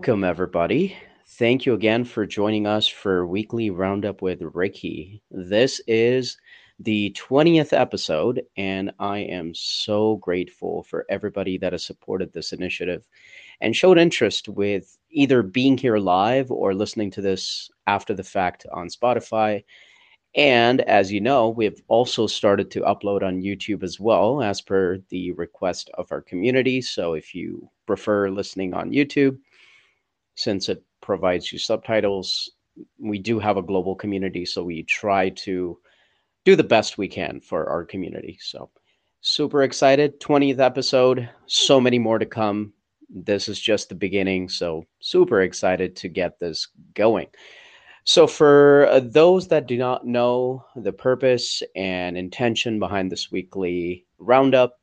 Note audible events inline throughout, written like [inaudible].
Welcome, everybody. Thank you again for joining us for weekly roundup with Rekhi. This is the 20th episode, and I am so grateful for everybody that has supported this initiative and showed interest with either being here live or listening to this after the fact on Spotify. And as you know, we've also started to upload on YouTube as well, as per the request of our community. So if you prefer listening on YouTube, since it provides you subtitles, we do have a global community. So we try to do the best we can for our community. So super excited. 20th episode, so many more to come. This is just the beginning. So super excited to get this going. So, for uh, those that do not know the purpose and intention behind this weekly roundup,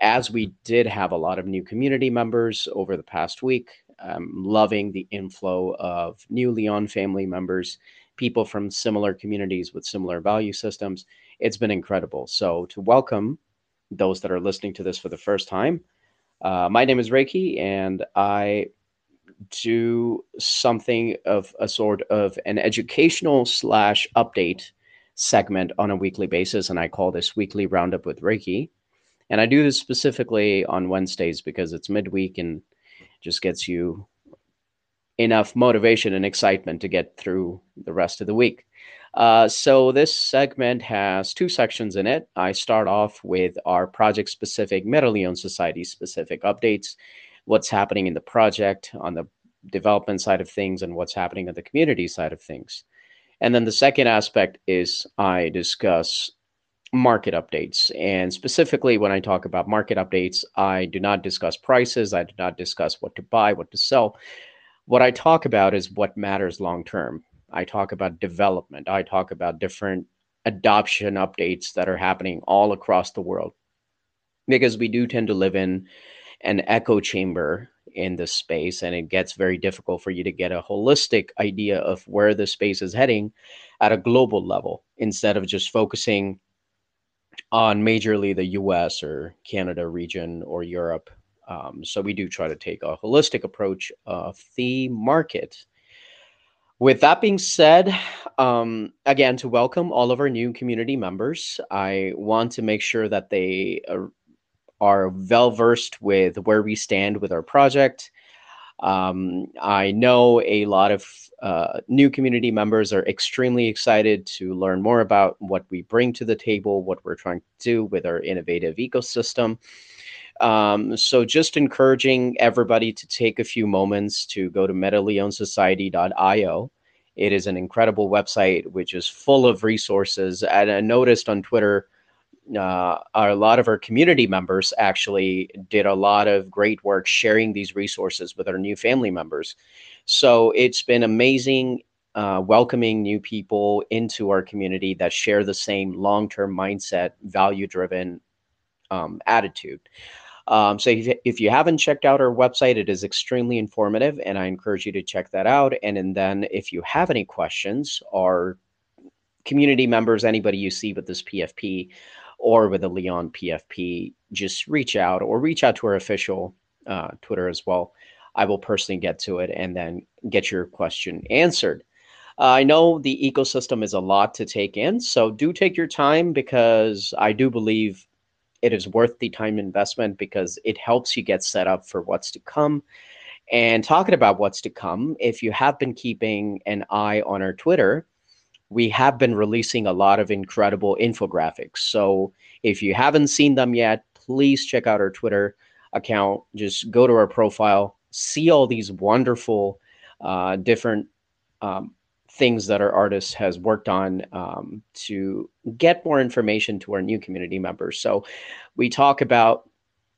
as we did have a lot of new community members over the past week, I'm loving the inflow of new Leon family members, people from similar communities with similar value systems. It's been incredible. So, to welcome those that are listening to this for the first time, uh, my name is Rekhi, and I do something of a sort of an educational slash update segment on a weekly basis, and I call this weekly roundup with Rekhi. And I do this specifically on Wednesdays because it's midweek and just gets you enough motivation and excitement to get through the rest of the week. Uh, so this segment has two sections in it. I start off with our project specific Meta Society specific updates what's happening in the project on the development side of things and what's happening on the community side of things. And then the second aspect is I discuss market updates. And specifically, when I talk about market updates, I do not discuss prices, I do not discuss what to buy, what to sell. What I talk about is what matters long term. I talk about development, I talk about different adoption updates that are happening all across the world because we do tend to live in an echo chamber in this space and it gets very difficult for you to get a holistic idea of where the space is heading at a global level instead of just focusing on majorly the US or Canada region or Europe. Um, so we do try to take a holistic approach of the market. With that being said, um, again, to welcome all of our new community members, I want to make sure that they uh, are well versed with where we stand with our project. Um, I know a lot of uh, new community members are extremely excited to learn more about what we bring to the table, what we're trying to do with our innovative ecosystem. Um, so, just encouraging everybody to take a few moments to go to metaleonsociety.io. It is an incredible website which is full of resources. And I noticed on Twitter uh, a lot of our community members actually did a lot of great work sharing these resources with our new family members. So it's been amazing uh, welcoming new people into our community that share the same long term mindset, value driven um, attitude. Um, so if, if, you haven't checked out our website, it is extremely informative, and I encourage you to check that out. And, and then if you have any questions or community members, anybody you see with this PFP, or with a Leon PFP, just reach out or reach out to our official uh, Twitter as well. I will personally get to it and then get your question answered. Uh, I know the ecosystem is a lot to take in, so do take your time because I do believe it is worth the time investment because it helps you get set up for what's to come. And talking about what's to come, if you have been keeping an eye on our Twitter, we have been releasing a lot of incredible infographics. So if you haven't seen them yet, please check out our Twitter account. Just go to our profile, see all these wonderful uh, different um, things that our artist has worked on um, to get more information to our new community members. So we talk about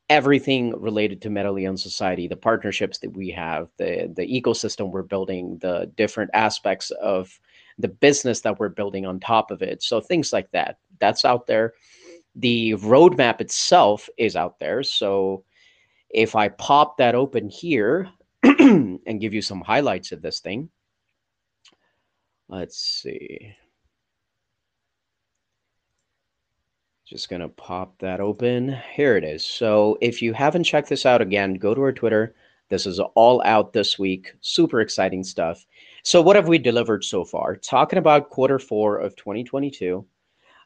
everything related to Meta Society, the partnerships that we have, the the ecosystem we're building, the different aspects of the business that we're building on top of it. So things like that. That's out there. The roadmap itself is out there. So if I pop that open here [clears throat] and give you some highlights of this thing, let's see. Just going to pop that open. Here it is. So if you haven't checked this out again, go to our Twitter, This is all out this week. Super exciting stuff. So, what have we delivered so far? Talking about quarter four of 2022,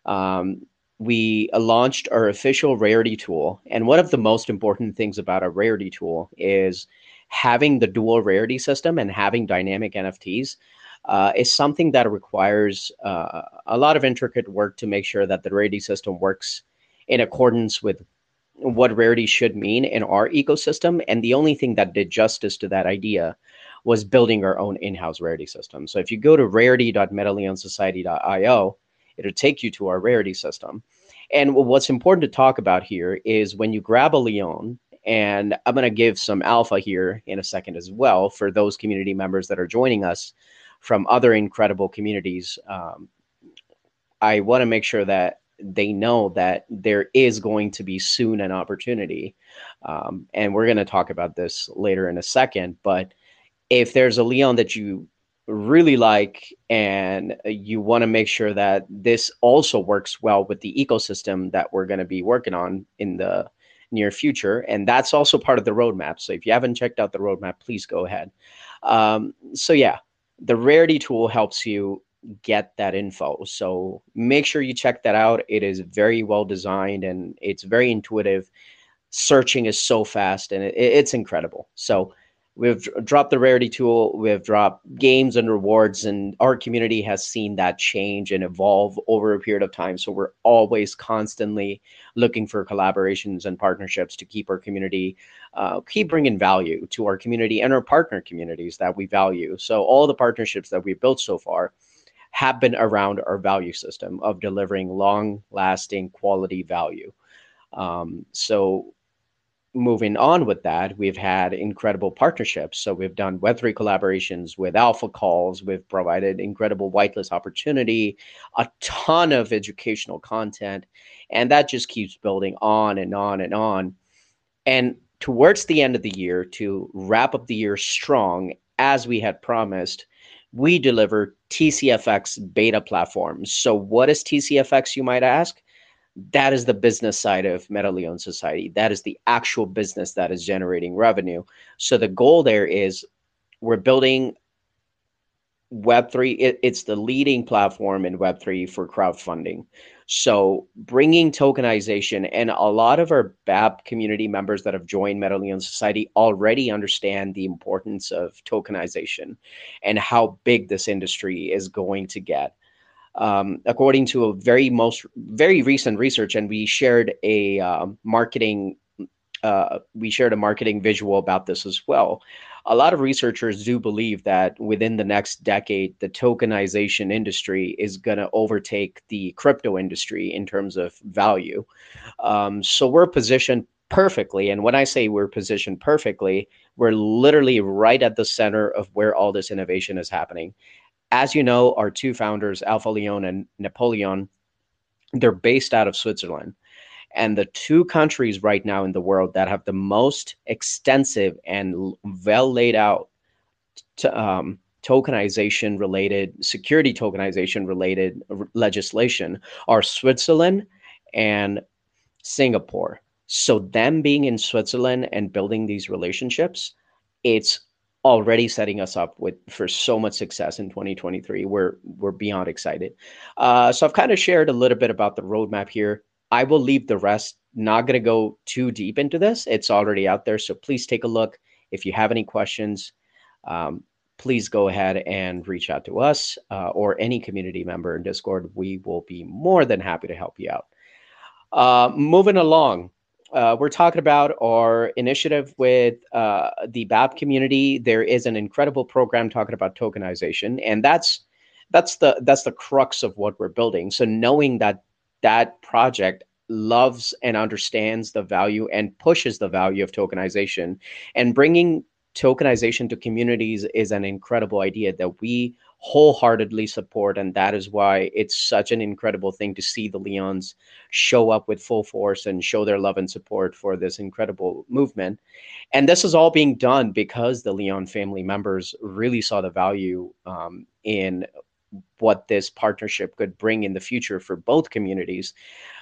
um, we launched our official rarity tool. And one of the most important things about our rarity tool is having the dual rarity system and having dynamic NFTs. Uh, is something that requires uh, a lot of intricate work to make sure that the rarity system works in accordance with what rarity should mean in our ecosystem. And the only thing that did justice to that idea was building our own in-house rarity system. So if you go to rarity.metaleonsociety.io, it'll take you to our rarity system. And what's important to talk about here is when you grab a Leon, and I'm going to give some alpha here in a second as well for those community members that are joining us from other incredible communities. Um, I want to make sure that they know that there is going to be soon an opportunity. Um, and we're going to talk about this later in a second. But if there's a Leon that you really like and you want to make sure that this also works well with the ecosystem that we're going to be working on in the near future and that's also part of the roadmap. So if you haven't checked out the roadmap please go ahead. Um, so yeah the rarity tool helps you get that info. So make sure you check that out. It is very well designed and it's very intuitive. Searching is so fast and it, it's incredible. So We've dropped the rarity tool. We've dropped games and rewards, and our community has seen that change and evolve over a period of time. So we're always constantly looking for collaborations and partnerships to keep our community, uh, keep bringing value to our community and our partner communities that we value. So all the partnerships that we've built so far have been around our value system of delivering long-lasting quality value. Um, so moving on with that, we've had incredible partnerships. So we've done Web3 collaborations with Alpha Calls. We've provided incredible whitelist opportunity, a ton of educational content, and that just keeps building on and on and on. And towards the end of the year, to wrap up the year strong, as we had promised, we deliver TCFX beta platforms. So what is TCFX, you might ask? That is the business side of MetaLeon Society. That is the actual business that is generating revenue. So the goal there is we're building Web3, it, it's the leading platform in Web3 for crowdfunding. So bringing tokenization, and a lot of our BAP community members that have joined MetaLeon Society already understand the importance of tokenization and how big this industry is going to get um, according to a very most very recent research, and we shared a uh, marketing uh, we shared a marketing visual about this as well. A lot of researchers do believe that within the next decade, the tokenization industry is going to overtake the crypto industry in terms of value. Um, so we're positioned perfectly. And when I say we're positioned perfectly, we're literally right at the center of where all this innovation is happening as you know, our two founders, Alpha Leon and Napoleon, they're based out of Switzerland. And the two countries right now in the world that have the most extensive and well laid out um, tokenization related, security tokenization related legislation are Switzerland and Singapore. So, them being in Switzerland and building these relationships, it's already setting us up with for so much success in 2023. We're we're beyond excited. Uh, so I've kind of shared a little bit about the roadmap here. I will leave the rest. Not going to go too deep into this. It's already out there. So please take a look. If you have any questions, um, please go ahead and reach out to us uh, or any community member in Discord. We will be more than happy to help you out. Uh, moving along, uh, we're talking about our initiative with uh, the BAP community. There is an incredible program talking about tokenization, and that's that's the that's the crux of what we're building. So knowing that that project loves and understands the value and pushes the value of tokenization, and bringing tokenization to communities is an incredible idea that we wholeheartedly support. And that is why it's such an incredible thing to see the Leons show up with full force and show their love and support for this incredible movement. And this is all being done because the Leon family members really saw the value um, in what this partnership could bring in the future for both communities.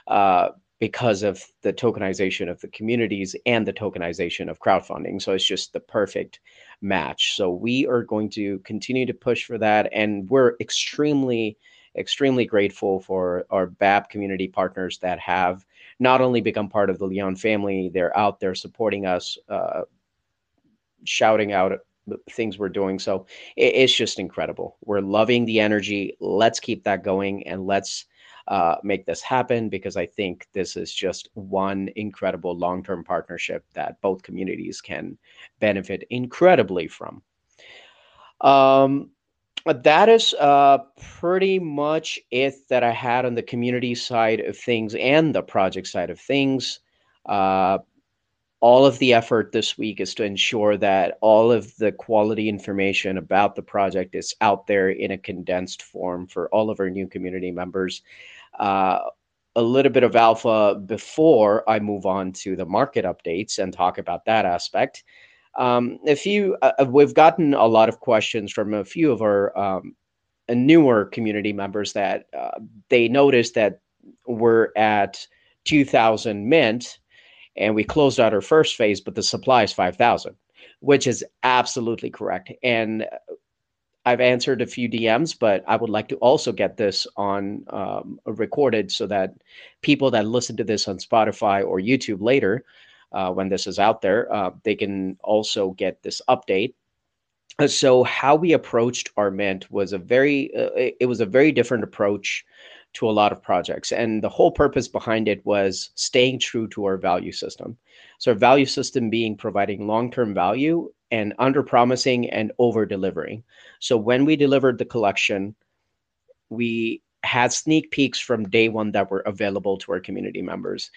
Uh, because of the tokenization of the communities and the tokenization of crowdfunding. So it's just the perfect match. So we are going to continue to push for that. And we're extremely, extremely grateful for our BAP community partners that have not only become part of the Leon family, they're out there supporting us, uh, shouting out things we're doing. So it, it's just incredible. We're loving the energy. Let's keep that going and let's uh, make this happen because I think this is just one incredible long term partnership that both communities can benefit incredibly from. Um, that is uh, pretty much it that I had on the community side of things and the project side of things. Uh, all of the effort this week is to ensure that all of the quality information about the project is out there in a condensed form for all of our new community members. Uh, a little bit of alpha before I move on to the market updates and talk about that aspect. Um, a few, uh, uh, we've gotten a lot of questions from a few of our um, newer community members that uh, they noticed that we're at 2000 mint and we closed out our first phase, but the supply is 5,000, which is absolutely correct. And I've answered a few DMs, but I would like to also get this on um, recorded so that people that listen to this on Spotify or YouTube later, uh, when this is out there, uh, they can also get this update. So how we approached our mint was a very, uh, it was a very different approach to a lot of projects. And the whole purpose behind it was staying true to our value system. So, our value system being providing long term value and under promising and over delivering. So, when we delivered the collection, we had sneak peeks from day one that were available to our community members.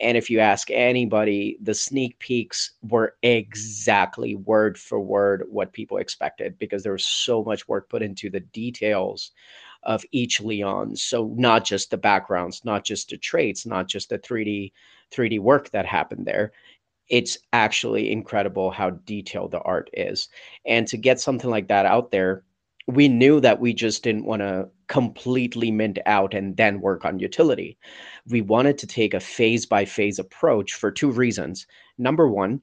And if you ask anybody, the sneak peeks were exactly word for word what people expected because there was so much work put into the details of each Leon. So not just the backgrounds, not just the traits, not just the 3D 3D work that happened there. It's actually incredible how detailed the art is. And to get something like that out there, we knew that we just didn't want to completely mint out and then work on utility. We wanted to take a phase by phase approach for two reasons. Number one,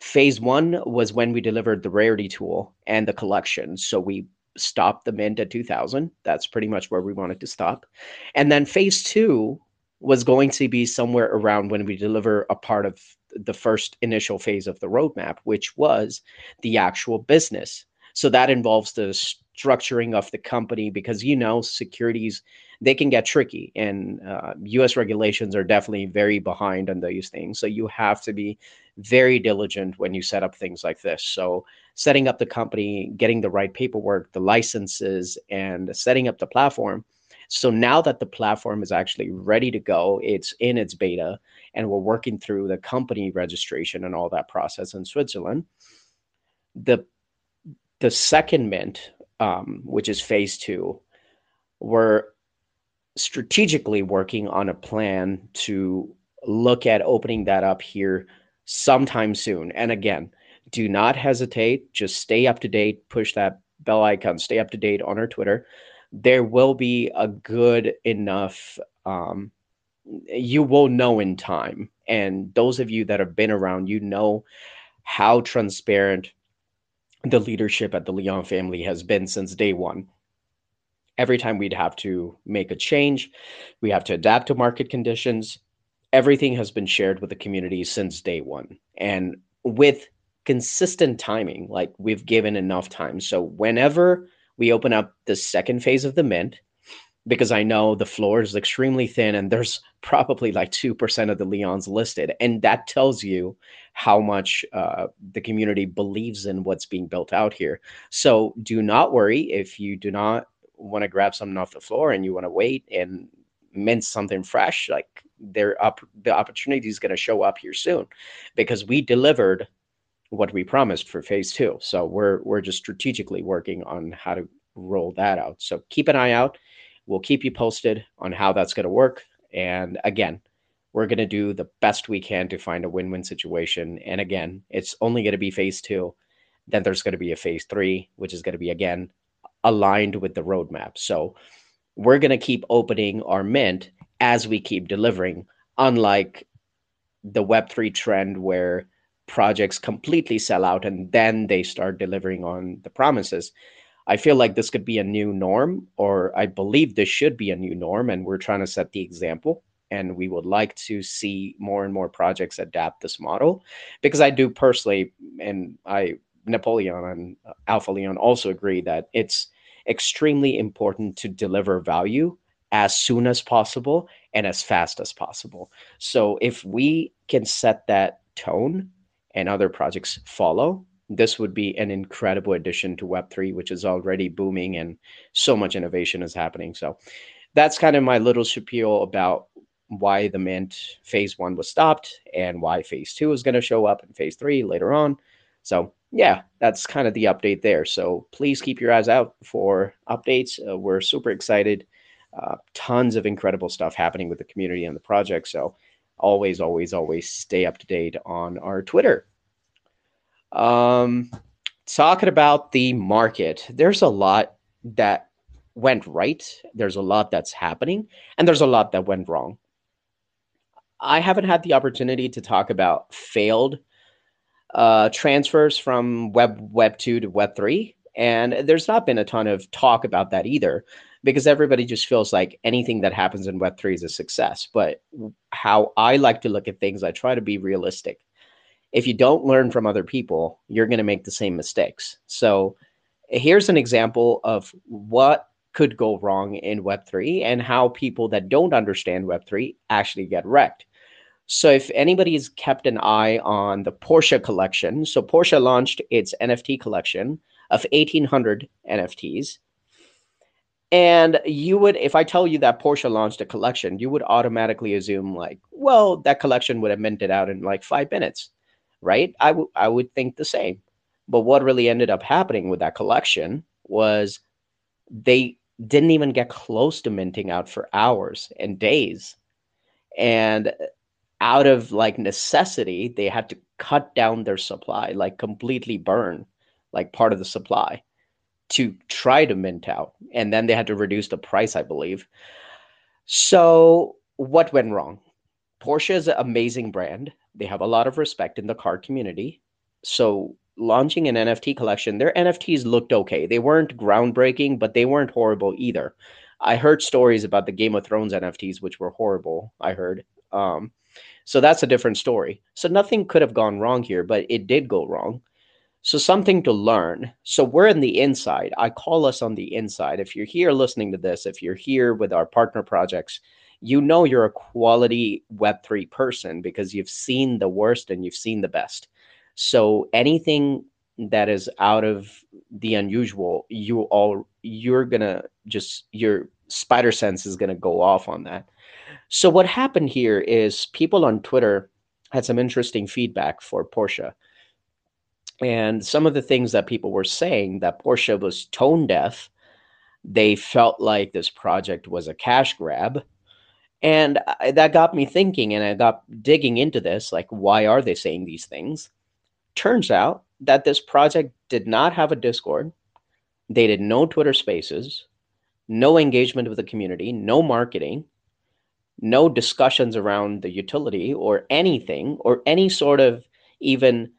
phase one was when we delivered the rarity tool and the collection. So we stopped the mint at 2000. That's pretty much where we wanted to stop. And then phase two was going to be somewhere around when we deliver a part of the first initial phase of the roadmap, which was the actual business. So that involves the structuring of the company because you know securities they can get tricky and uh, us regulations are definitely very behind on those things so you have to be very diligent when you set up things like this so setting up the company getting the right paperwork the licenses and setting up the platform so now that the platform is actually ready to go it's in its beta and we're working through the company registration and all that process in switzerland the the second mint um, which is phase two, we're strategically working on a plan to look at opening that up here sometime soon. And again, do not hesitate. Just stay up to date. Push that bell icon. Stay up to date on our Twitter. There will be a good enough. Um, you will know in time. And those of you that have been around, you know how transparent the leadership at the Leon family has been since day one. Every time we'd have to make a change, we have to adapt to market conditions. Everything has been shared with the community since day one. And with consistent timing, like we've given enough time. So whenever we open up the second phase of the mint, because I know the floor is extremely thin and there's [laughs] probably like 2% of the Leons listed. And that tells you how much uh, the community believes in what's being built out here. So do not worry if you do not want to grab something off the floor and you want to wait and mint something fresh, like there up the opportunity is going to show up here soon because we delivered what we promised for phase two. So we're we're just strategically working on how to roll that out. So keep an eye out We'll keep you posted on how that's going to work. And again, we're going to do the best we can to find a win win situation. And again, it's only going to be phase two. Then there's going to be a phase three, which is going to be, again, aligned with the roadmap. So we're going to keep opening our mint as we keep delivering unlike the Web3 trend where projects completely sell out and then they start delivering on the promises. I feel like this could be a new norm, or I believe this should be a new norm, and we're trying to set the example. And we would like to see more and more projects adapt this model because I do personally, and I, Napoleon and Alpha Leon also agree that it's extremely important to deliver value as soon as possible and as fast as possible. So if we can set that tone and other projects follow, this would be an incredible addition to Web3, which is already booming and so much innovation is happening. So that's kind of my little spiel about why the Mint phase one was stopped and why phase two is going to show up in phase three later on. So yeah, that's kind of the update there. So please keep your eyes out for updates. Uh, we're super excited. Uh, tons of incredible stuff happening with the community and the project. So always, always, always stay up to date on our Twitter. Um, talking about the market, there's a lot that went right. There's a lot that's happening, and there's a lot that went wrong. I haven't had the opportunity to talk about failed uh, transfers from Web Web two to Web three, and there's not been a ton of talk about that either, because everybody just feels like anything that happens in Web three is a success. But how I like to look at things, I try to be realistic if you don't learn from other people, you're going to make the same mistakes. So here's an example of what could go wrong in Web3 and how people that don't understand Web3 actually get wrecked. So if anybody's kept an eye on the Porsche collection, so Porsche launched its NFT collection of 1800 NFTs. And you would, if I tell you that Porsche launched a collection, you would automatically assume like, well, that collection would have minted out in like five minutes right? I, w- I would think the same. But what really ended up happening with that collection was they didn't even get close to minting out for hours and days. And out of like necessity, they had to cut down their supply, like completely burn like part of the supply to try to mint out. And then they had to reduce the price, I believe. So what went wrong? Porsche is an amazing brand. They have a lot of respect in the car community. So launching an NFT collection, their NFTs looked okay. They weren't groundbreaking, but they weren't horrible either. I heard stories about the Game of Thrones NFTs, which were horrible. I heard. Um, so that's a different story. So nothing could have gone wrong here, but it did go wrong. So something to learn. So we're in the inside. I call us on the inside. If you're here listening to this, if you're here with our partner projects, you know you're a quality Web3 person because you've seen the worst and you've seen the best. So anything that is out of the unusual, you all you're gonna just your spider sense is gonna go off on that. So what happened here is people on Twitter had some interesting feedback for Porsche. And some of the things that people were saying that Porsche was tone deaf, they felt like this project was a cash grab. And I, that got me thinking, and I got digging into this like, why are they saying these things? Turns out that this project did not have a Discord, they did no Twitter spaces, no engagement with the community, no marketing, no discussions around the utility or anything, or any sort of even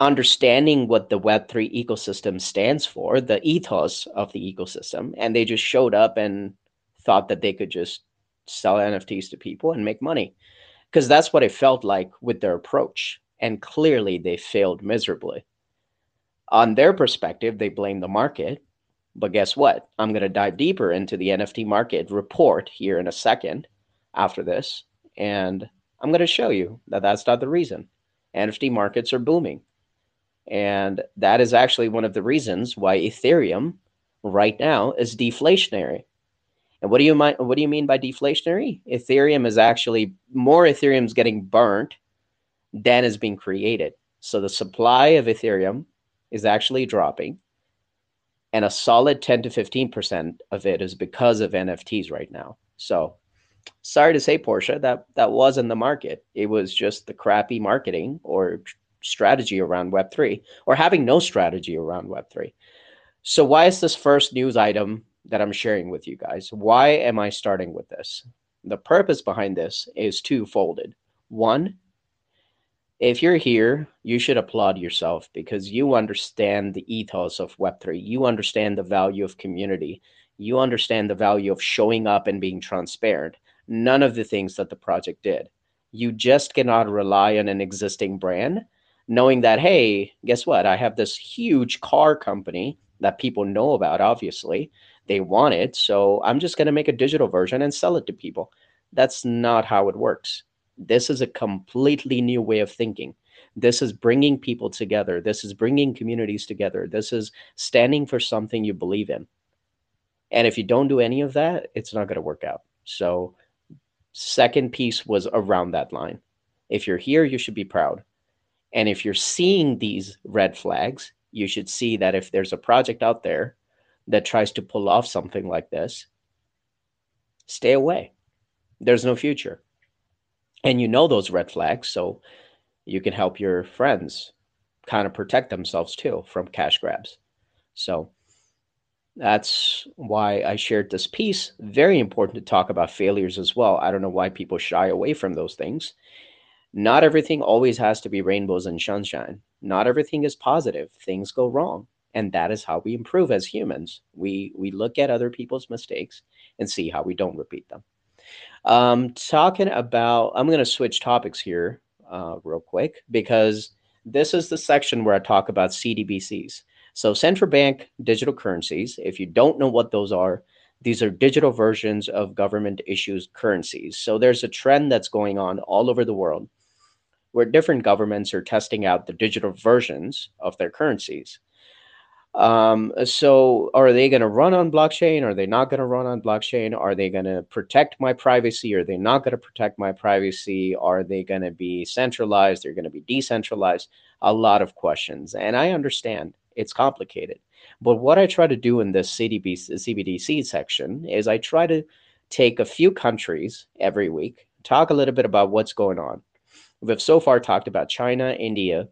understanding what the Web3 ecosystem stands for, the ethos of the ecosystem. And they just showed up and thought that they could just sell NFTs to people and make money. Because that's what it felt like with their approach. And clearly they failed miserably. On their perspective, they blame the market. But guess what? I'm going to dive deeper into the NFT market report here in a second after this. And I'm going to show you that that's not the reason. NFT markets are booming. And that is actually one of the reasons why Ethereum right now is deflationary. And what do you mean? What do you mean by deflationary? Ethereum is actually more Ethereum is getting burnt than is being created. So the supply of Ethereum is actually dropping, and a solid 10 to 15 percent of it is because of NFTs right now. So sorry to say, Porsche, that that was in the market. It was just the crappy marketing or strategy around Web3, or having no strategy around Web3. So why is this first news item that I'm sharing with you guys. Why am I starting with this? The purpose behind this is twofolded. One, if you're here, you should applaud yourself because you understand the ethos of Web3. You understand the value of community. You understand the value of showing up and being transparent. None of the things that the project did. You just cannot rely on an existing brand, knowing that, hey, guess what? I have this huge car company that people know about, obviously. They want it. So I'm just going to make a digital version and sell it to people. That's not how it works this is a completely new way of thinking. This is bringing people together. This is bringing communities together. This is standing for something you believe in. And if you don't do any of that, it's not going to work out. So, second piece was around that line. If you're here, you should be proud. And if you're seeing these red flags, you should see that if there's a project out there that tries to pull off something like this, stay away. There's no future. And you know those red flags so you can help your friends kind of protect themselves too from cash grabs. So that's why i shared this piece. Very important to talk about failures as well. I don't know why people shy away from those things not everything always has to be rainbows and sunshine. Not everything is positive. Things go wrong. And that is how we improve as humans. We we look at other people's mistakes and see how we don't repeat them. Um, talking about, I'm going to switch topics here uh, real quick because this is the section where I talk about CDBCs. So, central bank digital currencies, if you don't know what those are, these are digital versions of government issues currencies. So, there's a trend that's going on all over the world where different governments are testing out the digital versions of their currencies. Um, so are they going to run on blockchain? Are they not going to run on blockchain? Are they going to protect my privacy? Are they not going to protect my privacy? Are they going to be centralized? They're going to be decentralized? A lot of questions. And I understand it's complicated. But what I try to do in this CDB, CBDC section is I try to take a few countries every week, talk a little bit about what's going on. We've so far talked about China, India,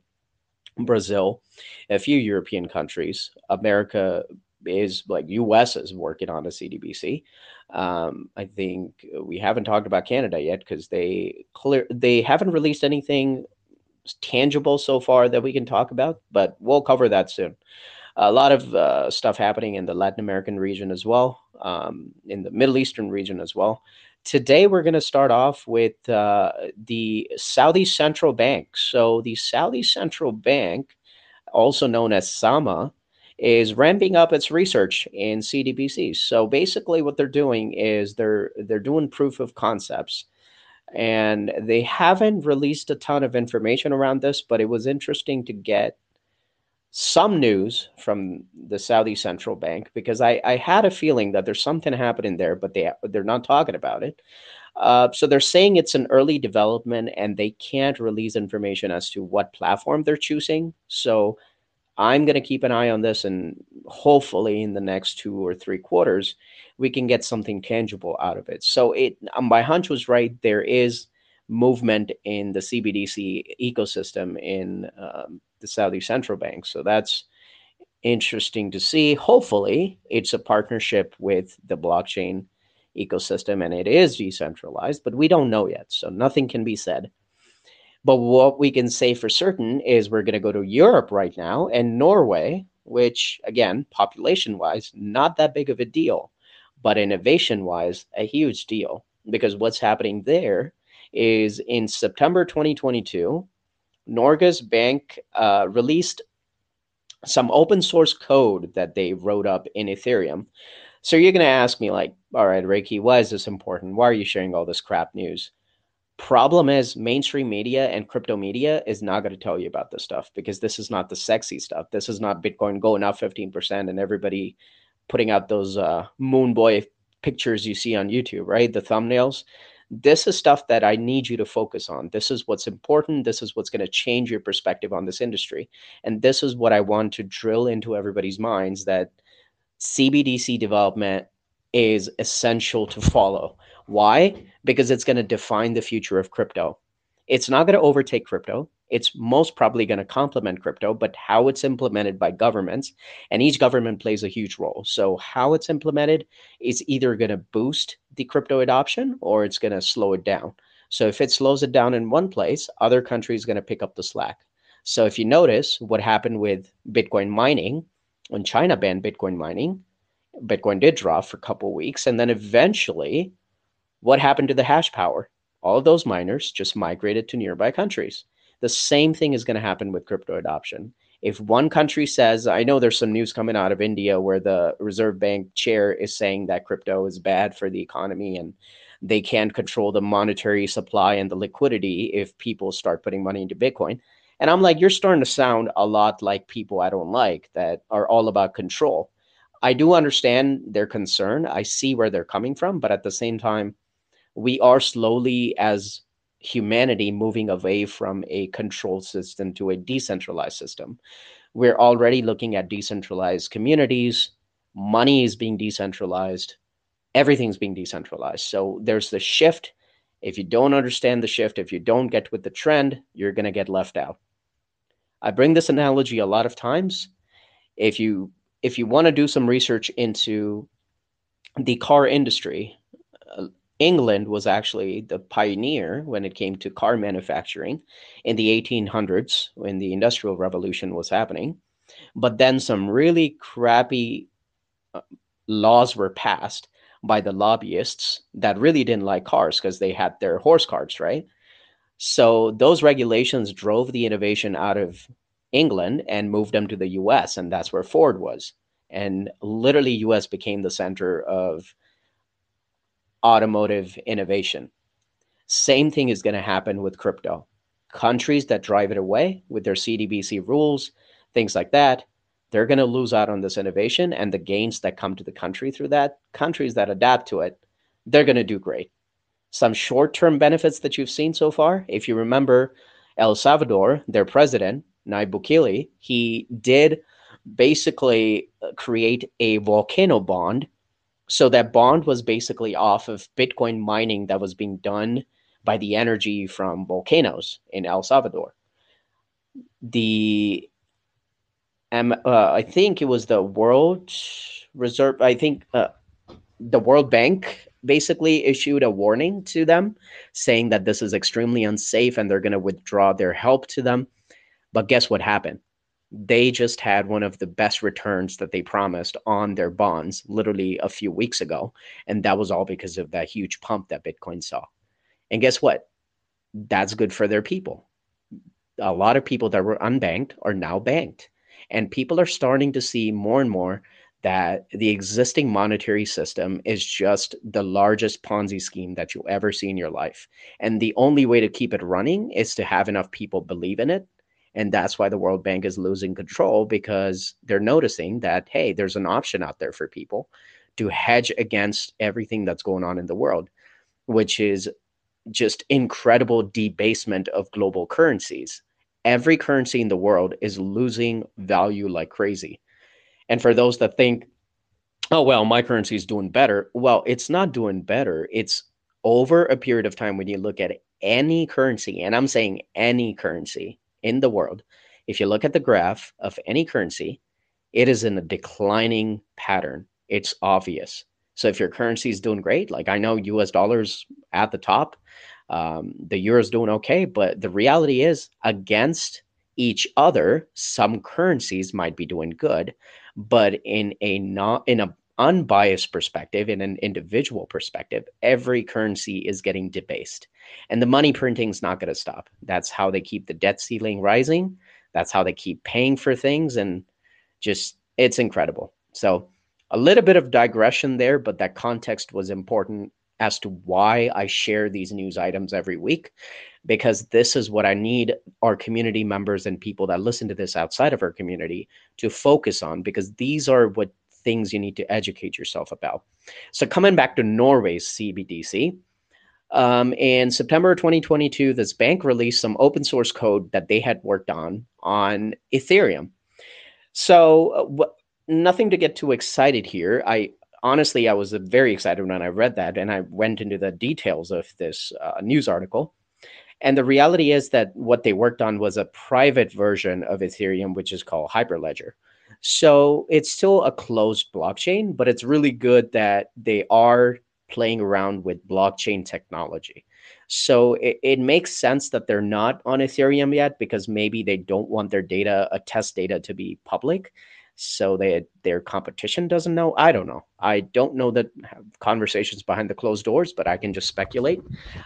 Brazil, a few European countries. America is like US is working on a CDBC. Um, I think we haven't talked about Canada yet because they clear they haven't released anything tangible so far that we can talk about, but we'll cover that soon. A lot of uh, stuff happening in the Latin American region as well, um, in the Middle Eastern region as well. Today, we're going to start off with uh, the Saudi Central Bank. So, the Saudi Central Bank, also known as SAMA, is ramping up its research in CDBCs. So, basically, what they're doing is they're they're doing proof of concepts, and they haven't released a ton of information around this. But it was interesting to get some news from the Saudi central bank because I, I had a feeling that there's something happening there, but they they're not talking about it. Uh, so they're saying it's an early development and they can't release information as to what platform they're choosing. So I'm going to keep an eye on this and hopefully in the next two or three quarters we can get something tangible out of it. So it um, my hunch was right. There is movement in the CBDC ecosystem in um, the Saudi central bank. So that's interesting to see. Hopefully, it's a partnership with the blockchain ecosystem and it is decentralized, but we don't know yet. So nothing can be said. But what we can say for certain is we're going to go to Europe right now and Norway, which, again, population wise, not that big of a deal, but innovation wise, a huge deal. Because what's happening there is in September 2022, Norges Bank uh, released some open source code that they wrote up in Ethereum. So you're going to ask me, like, all right, Rekhi, why is this important? Why are you sharing all this crap news? Problem is, mainstream media and crypto media is not going to tell you about this stuff because this is not the sexy stuff. This is not Bitcoin going up 15% and everybody putting out those uh, moon boy pictures you see on YouTube, right? The thumbnails this is stuff that I need you to focus on. This is what's important. This is what's going to change your perspective on this industry. And this is what I want to drill into everybody's minds that CBDC development is essential to follow. Why? Because it's going to define the future of crypto. It's not going to overtake crypto. It's most probably going to complement crypto, but how it's implemented by governments, and each government plays a huge role. So, how it's implemented is either going to boost the crypto adoption or it's going to slow it down. So if it slows it down in one place, other countries going to pick up the slack. So if you notice what happened with Bitcoin mining, when China banned Bitcoin mining, Bitcoin did drop for a couple weeks, and then eventually, what happened to the hash power? All those miners just migrated to nearby countries. The same thing is going to happen with crypto adoption. If one country says, I know there's some news coming out of India where the Reserve Bank chair is saying that crypto is bad for the economy and they can't control the monetary supply and the liquidity if people start putting money into Bitcoin. And I'm like, you're starting to sound a lot like people I don't like that are all about control. I do understand their concern. I see where they're coming from, but at the same time, we are slowly as humanity moving away from a control system to a decentralized system. We're already looking at decentralized communities. Money is being decentralized. Everything's being decentralized. So there's the shift. If you don't understand the shift, if you don't get with the trend, you're going to get left out. I bring this analogy a lot of times. If you if you want to do some research into the car industry, England was actually the pioneer when it came to car manufacturing in the 1800s when the Industrial Revolution was happening. But then some really crappy uh, laws were passed by the lobbyists that really didn't like cars because they had their horse carts, right? So those regulations drove the innovation out of England and moved them to the US and that's where Ford was. And literally US became the center of automotive innovation. Same thing is going to happen with crypto. Countries that drive it away with their CDBC rules, things like that, they're going to lose out on this innovation and the gains that come to the country through that. Countries that adapt to it, they're going to do great some short term benefits that you've seen so far. If you remember El Salvador, their president, Nayib Bukele, he did basically uh, create a volcano bond. So that bond was basically off of Bitcoin mining that was being done by the energy from volcanoes in El Salvador. The um, uh, I think it was the World Reserve. I think uh, the World Bank basically issued a warning to them saying that this is extremely unsafe and they're going to withdraw their help to them. But guess what happened? They just had one of the best returns that they promised on their bonds literally a few weeks ago. And that was all because of that huge pump that Bitcoin saw. And guess what? That's good for their people. A lot of people that were unbanked are now banked. And people are starting to see more and more that the existing monetary system is just the largest Ponzi scheme that you'll ever see in your life. And the only way to keep it running is to have enough people believe in it. And that's why the World Bank is losing control because they're noticing that, hey, there's an option out there for people to hedge against everything that's going on in the world, which is just incredible debasement of global currencies. Every currency in the world is losing value like crazy and for those that think, oh, well, my currency is doing better, well, it's not doing better. It's over a period of time when you look at any currency, and I'm saying any currency in the world, if you look at the graph of any currency, it is in a declining pattern. It's obvious. So if your currency is doing great, like I know US dollars at the top, um, the euro is doing okay, but the reality is against each other, some currencies might be doing good, but in a not in a unbiased perspective, in an individual perspective, every currency is getting debased. And the money printing is not going to stop. That's how they keep the debt ceiling rising. That's how they keep paying for things. And just, it's incredible. So, a little bit of digression there, but that context was important as to why I share these news items every week, because this is what I need our community members and people that listen to this outside of our community to focus on, because these are what things you need to educate yourself about. So, coming back to Norway's CBDC, um, in September 2022, this bank released some open source code that they had worked on on Ethereum. So, uh, nothing to get too excited here. I honestly, I was very excited when I read that, and I went into the details of this uh, news article. And the reality is that what they worked on was a private version of Ethereum, which is called Hyperledger. So it's still a closed blockchain, but it's really good that they are playing around with blockchain technology. So it, it makes sense that they're not on Ethereum yet because maybe they don't want their data, a test data, to be public. So they their competition doesn't know. I don't know. I don't know that conversations behind the closed doors, but I can just speculate.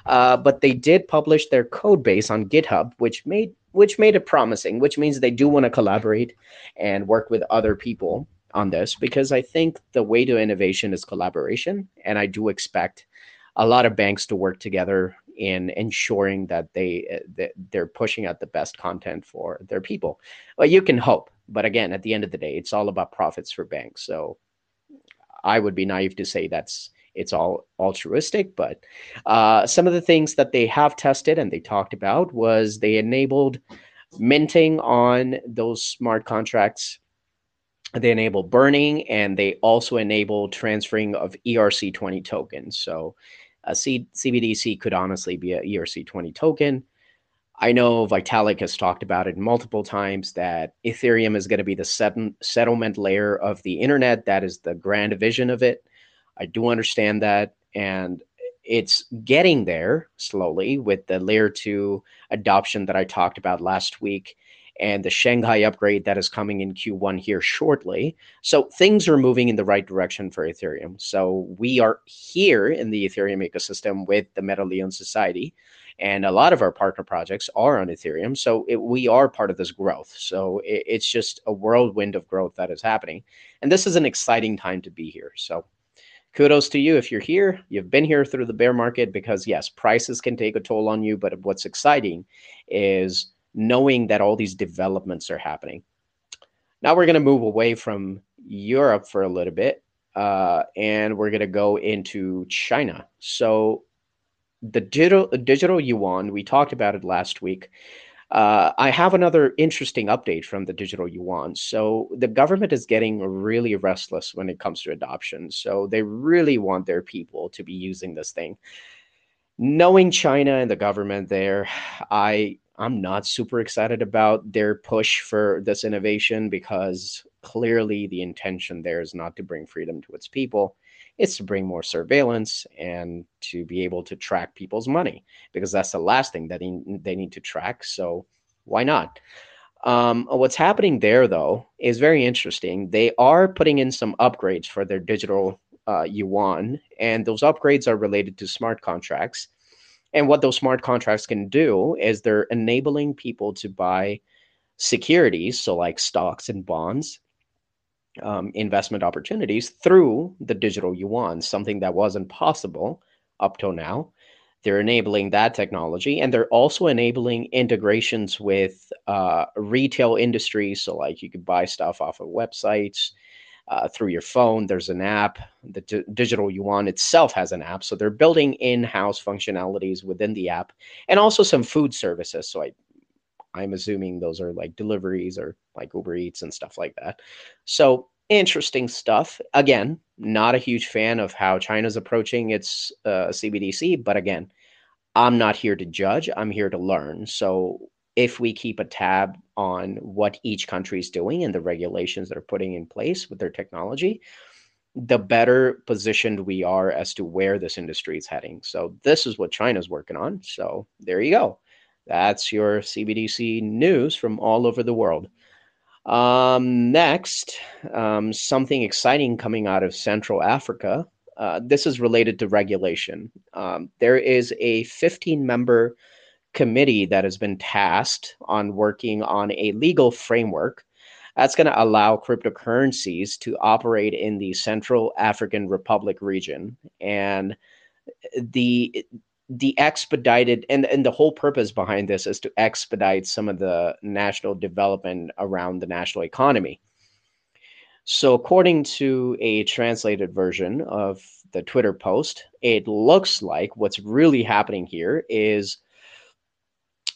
Uh, but they did publish their code base on GitHub, which made which made it promising. Which means they do want to collaborate and work with other people on this because I think the way to innovation is collaboration, and I do expect a lot of banks to work together in ensuring that they uh, that they're pushing out the best content for their people. Well, you can hope, but again, at the end of the day, it's all about profits for banks. So I would be naive to say that's it's all altruistic, but uh, some of the things that they have tested and they talked about was they enabled minting on those smart contracts. They enable burning and they also enable transferring of ERC20 tokens. So a C- CBDC could honestly be a ERC20 token. I know Vitalik has talked about it multiple times that Ethereum is going to be the set- settlement layer of the internet. That is the grand vision of it. I do understand that. And it's getting there slowly with the layer two adoption that I talked about last week and the Shanghai upgrade that is coming in Q1 here shortly. So things are moving in the right direction for Ethereum. So we are here in the Ethereum ecosystem with the Metaleon Society. And a lot of our partner projects are on Ethereum. So it, we are part of this growth. So it, it's just a whirlwind of growth that is happening. And this is an exciting time to be here. So kudos to you if you're here. You've been here through the bear market because, yes, prices can take a toll on you. But what's exciting is knowing that all these developments are happening. Now we're going to move away from Europe for a little bit, uh, and we're going to go into China. So the digital digital yuan, we talked about it last week. Uh, I have another interesting update from the digital yuan. So the government is getting really restless when it comes to adoption. So they really want their people to be using this thing. Knowing China and the government there, I I'm not super excited about their push for this innovation because clearly the intention there is not to bring freedom to its people. It's to bring more surveillance and to be able to track people's money because that's the last thing that they need to track. So why not? Um, what's happening there, though, is very interesting. They are putting in some upgrades for their digital uh, yuan, and those upgrades are related to smart contracts and what those smart contracts can do is they're enabling people to buy securities, so like stocks and bonds, um, investment opportunities through the digital yuan, something that wasn't possible up till now. They're enabling that technology, and they're also enabling integrations with uh, retail industries. So, like you could buy stuff off of websites, uh, through your phone. There's an app. The d- digital yuan itself has an app. So they're building in-house functionalities within the app, and also some food services. So I, I'm assuming those are like deliveries or like Uber Eats and stuff like that. So interesting stuff. Again, not a huge fan of how China's approaching its uh, CBDC, but again, I'm not here to judge. I'm here to learn. So if we keep a tab on what each country is doing and the regulations that are putting in place with their technology, the better positioned we are as to where this industry is heading. So this is what China's working on. So there you go. That's your CBDC news from all over the world. Um, next, um, something exciting coming out of Central Africa. Uh, this is related to regulation. Um, there is a 15 member committee that has been tasked on working on a legal framework that's going to allow cryptocurrencies to operate in the Central African Republic region. And the the expedited and, and the whole purpose behind this is to expedite some of the national development around the national economy. So, according to a translated version of the Twitter post, it looks like what's really happening here is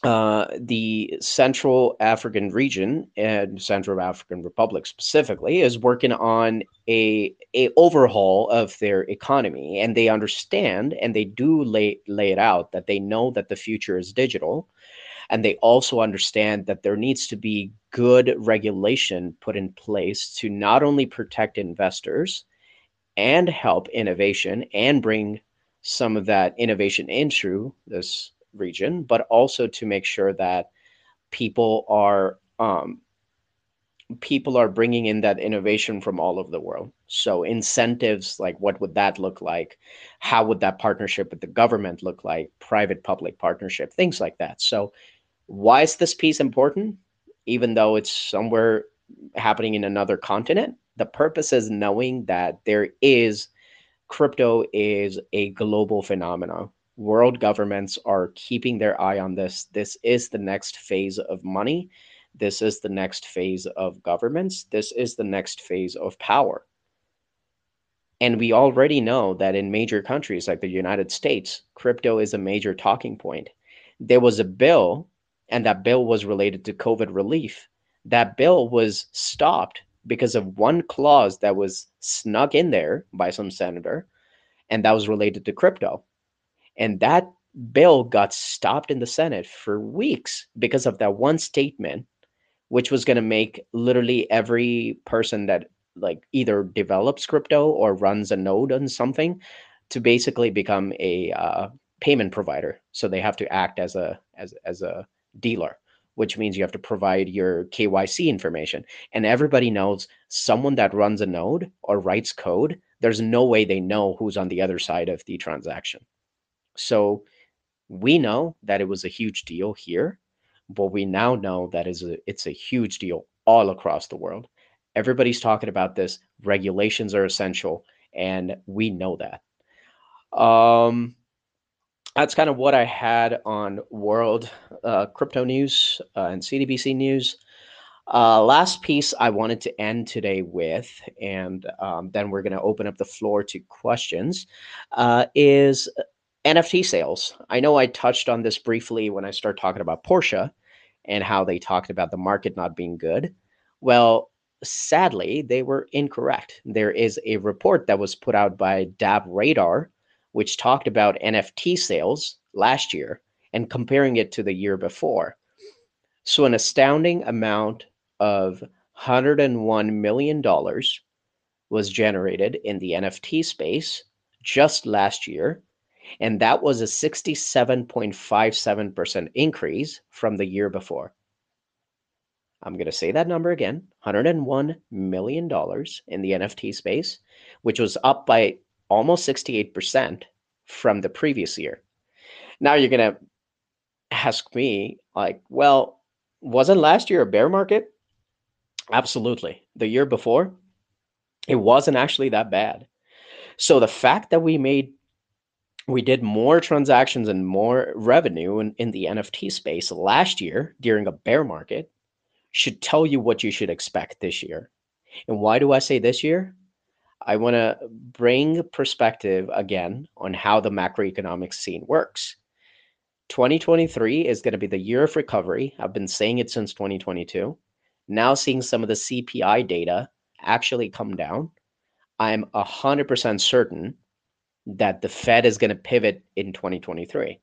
uh, the Central African region and Central African Republic specifically is working on a a overhaul of their economy, and they understand and they do lay lay it out that they know that the future is digital, and they also understand that there needs to be good regulation put in place to not only protect investors and help innovation and bring some of that innovation into this region, but also to make sure that people are um, people are bringing in that innovation from all over the world. So incentives, like what would that look like? How would that partnership with the government look like? Private public partnership, things like that. So why is this piece important? Even though it's somewhere happening in another continent, the purpose is knowing that there is crypto is a global phenomenon. World governments are keeping their eye on this. This is the next phase of money this is the next phase of governments. This is the next phase of power. And we already know that in major countries like the United States, crypto is a major talking point. There was a bill, and that bill was related to COVID relief. That bill was stopped because of one clause that was snuck in there by some senator, and that was related to crypto. And that bill got stopped in the Senate for weeks because of that one statement which was going to make literally every person that like either develops crypto or runs a node on something to basically become a uh, payment provider. So they have to act as a as as a dealer, which means you have to provide your KYC information. And everybody knows someone that runs a node or writes code. There's no way they know who's on the other side of the transaction. So we know that it was a huge deal here but we now know that is a, it's a huge deal all across the world. Everybody's talking about this. Regulations are essential, and we know that. Um, that's kind of what I had on world uh, crypto news uh, and CDBC news. Uh, last piece I wanted to end today with, and um, then we're going to open up the floor to questions, uh, is NFT sales. I know I touched on this briefly when I started talking about Porsche and how they talked about the market not being good. Well, sadly, they were incorrect. There is a report that was put out by DappRadar, which talked about NFT sales last year and comparing it to the year before. So, an astounding amount of $101 million was generated in the NFT space just last year and that was a 67.57% increase from the year before. I'm going to say that number again $101 million in the NFT space, which was up by almost 68% from the previous year. Now you're going to ask me, like, well, wasn't last year a bear market? Absolutely. The year before, it wasn't actually that bad. So the fact that we made we did more transactions and more revenue in, in the NFT space last year during a bear market should tell you what you should expect this year. And why do I say this year? I want to bring perspective again on how the macroeconomic scene works. 2023 is going to be the year of recovery. I've been saying it since 2022. Now seeing some of the CPI data actually come down, I'm 100% certain that the Fed is going to pivot in 2023.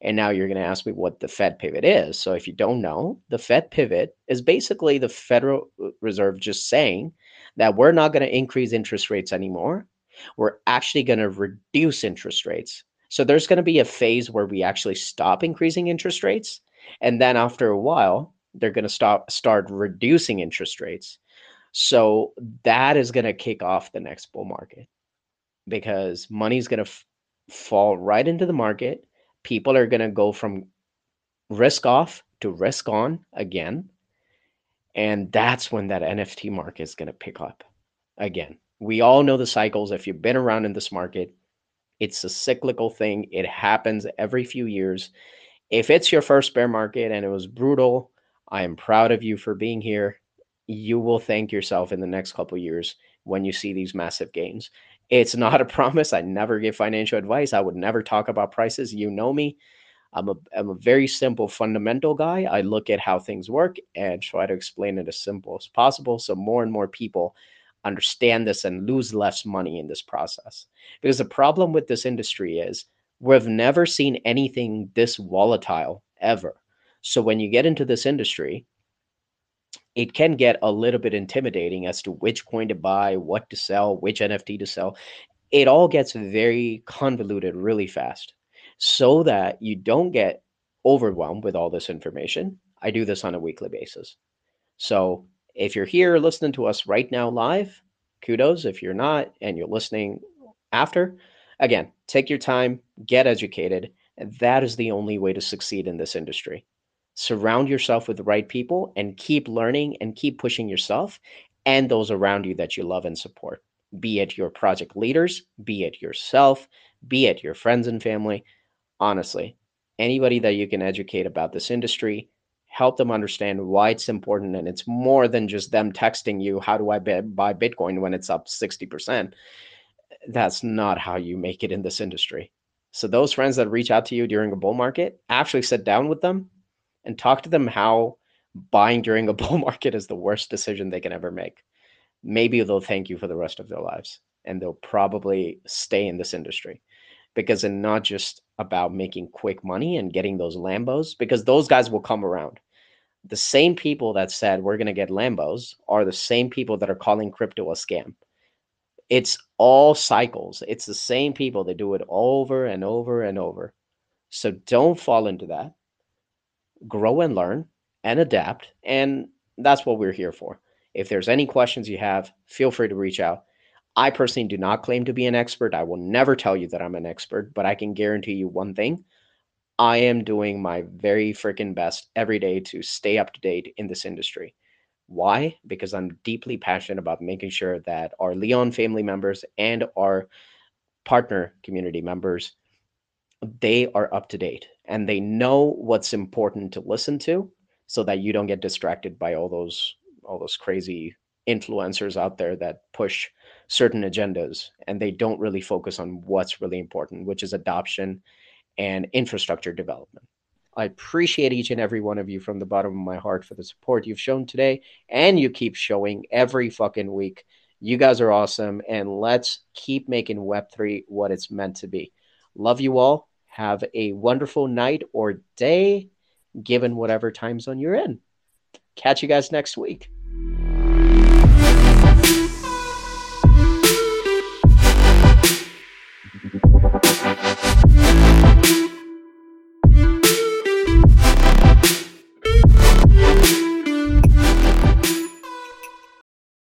And now you're going to ask me what the Fed pivot is. So if you don't know, the Fed pivot is basically the Federal Reserve just saying that we're not going to increase interest rates anymore. We're actually going to reduce interest rates. So there's going to be a phase where we actually stop increasing interest rates. And then after a while, they're going to stop start reducing interest rates. So that is going to kick off the next bull market because money's going to f- fall right into the market. People are going to go from risk off to risk on again. And that's when that NFT market is going to pick up again. We all know the cycles. If you've been around in this market, it's a cyclical thing. It happens every few years. If it's your first bear market and it was brutal, I am proud of you for being here. You will thank yourself in the next couple years when you see these massive gains. It's not a [laughs] promise. I never give financial advice. I would never talk about prices. You know me. I'm a, I'm a very simple fundamental guy. I look at how things work and try to explain it as simple as possible so more and more people understand this and lose less money in this process. Because the problem with this industry is we've never seen anything this volatile ever. So when you get into this industry, it can get a little bit intimidating as to which coin to buy, what to sell, which NFT to sell. it all gets very convoluted really fast so that you don't get overwhelmed with all this information. I do this on a weekly basis. So if you're here listening to us right now live, kudos. If you're not and you're listening after, again, take your time, get educated. That is the only way to succeed in this industry. Surround yourself with the right people and keep learning and keep pushing yourself and those around you that you love and support be it your project leaders, be it yourself, be it your friends and family. Honestly, anybody that you can educate about this industry, help them understand why it's important. And it's more than just them texting you, How do I buy Bitcoin when it's up 60%? That's not how you make it in this industry. So, those friends that reach out to you during a bull market, actually sit down with them and talk to them how buying during a [laughs] bull market is the worst decision they can ever make maybe they'll thank you for the rest of their lives and they'll probably stay in this industry because it's not just about making quick money and getting those Lambos, because those guys will come around. The same people that said we're going to get Lambos are the same people that are calling crypto a scam. It's all cycles. It's the same people that do it over and over and over. So don't fall into that. Grow and learn and adapt. And that's what we're here for. If there's any questions you have, feel free to reach out. I personally do not claim to be an expert. I will never tell you that I'm an expert, but I can guarantee you one thing. I am doing my very freaking best every day to stay up to date in this industry. Why? Because I'm deeply passionate about making sure that our Leon family members and our partner community members they are up to date and they know what's important to listen to so that you don't get distracted by all those all those crazy influencers out there that push certain agendas and they don't really focus on what's really important, which is adoption and infrastructure development. I appreciate each and every one of you from the bottom of my heart for the support you've shown today and you keep showing every fucking week. You guys are awesome and let's keep making Web3 what it's meant to be. Love you all. Have a wonderful night or day, given whatever time zone you're in. Catch you guys next week.